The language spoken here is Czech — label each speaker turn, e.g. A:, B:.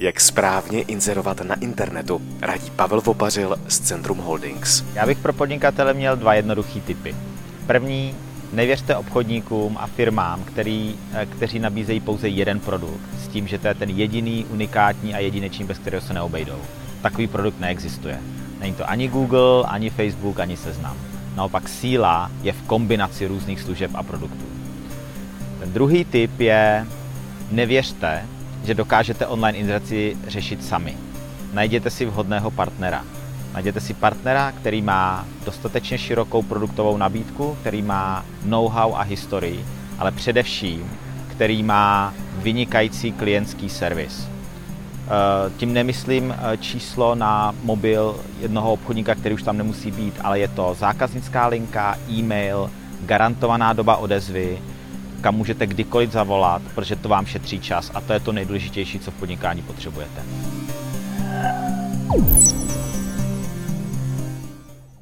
A: Jak správně inzerovat na internetu, radí Pavel Vopařil z Centrum Holdings.
B: Já bych pro podnikatele měl dva jednoduché typy. První, nevěřte obchodníkům a firmám, který, eh, kteří nabízejí pouze jeden produkt, s tím, že to je ten jediný, unikátní a jedinečný, bez kterého se neobejdou. Takový produkt neexistuje. Není to ani Google, ani Facebook, ani Seznam. Naopak síla je v kombinaci různých služeb a produktů. Ten druhý typ je, nevěřte, že dokážete online inzerci řešit sami. Najděte si vhodného partnera. Najděte si partnera, který má dostatečně širokou produktovou nabídku, který má know-how a historii, ale především, který má vynikající klientský servis. Eh, tím nemyslím eh, číslo na mobil jednoho obchodníka, který už tam nemusí být, ale je to zákaznická linka, e-mail, garantovaná doba odezvy, kam můžete kdykoliv zavolat, protože to vám šetří čas a to je to nejdůležitější, co v podnikání potřebujete.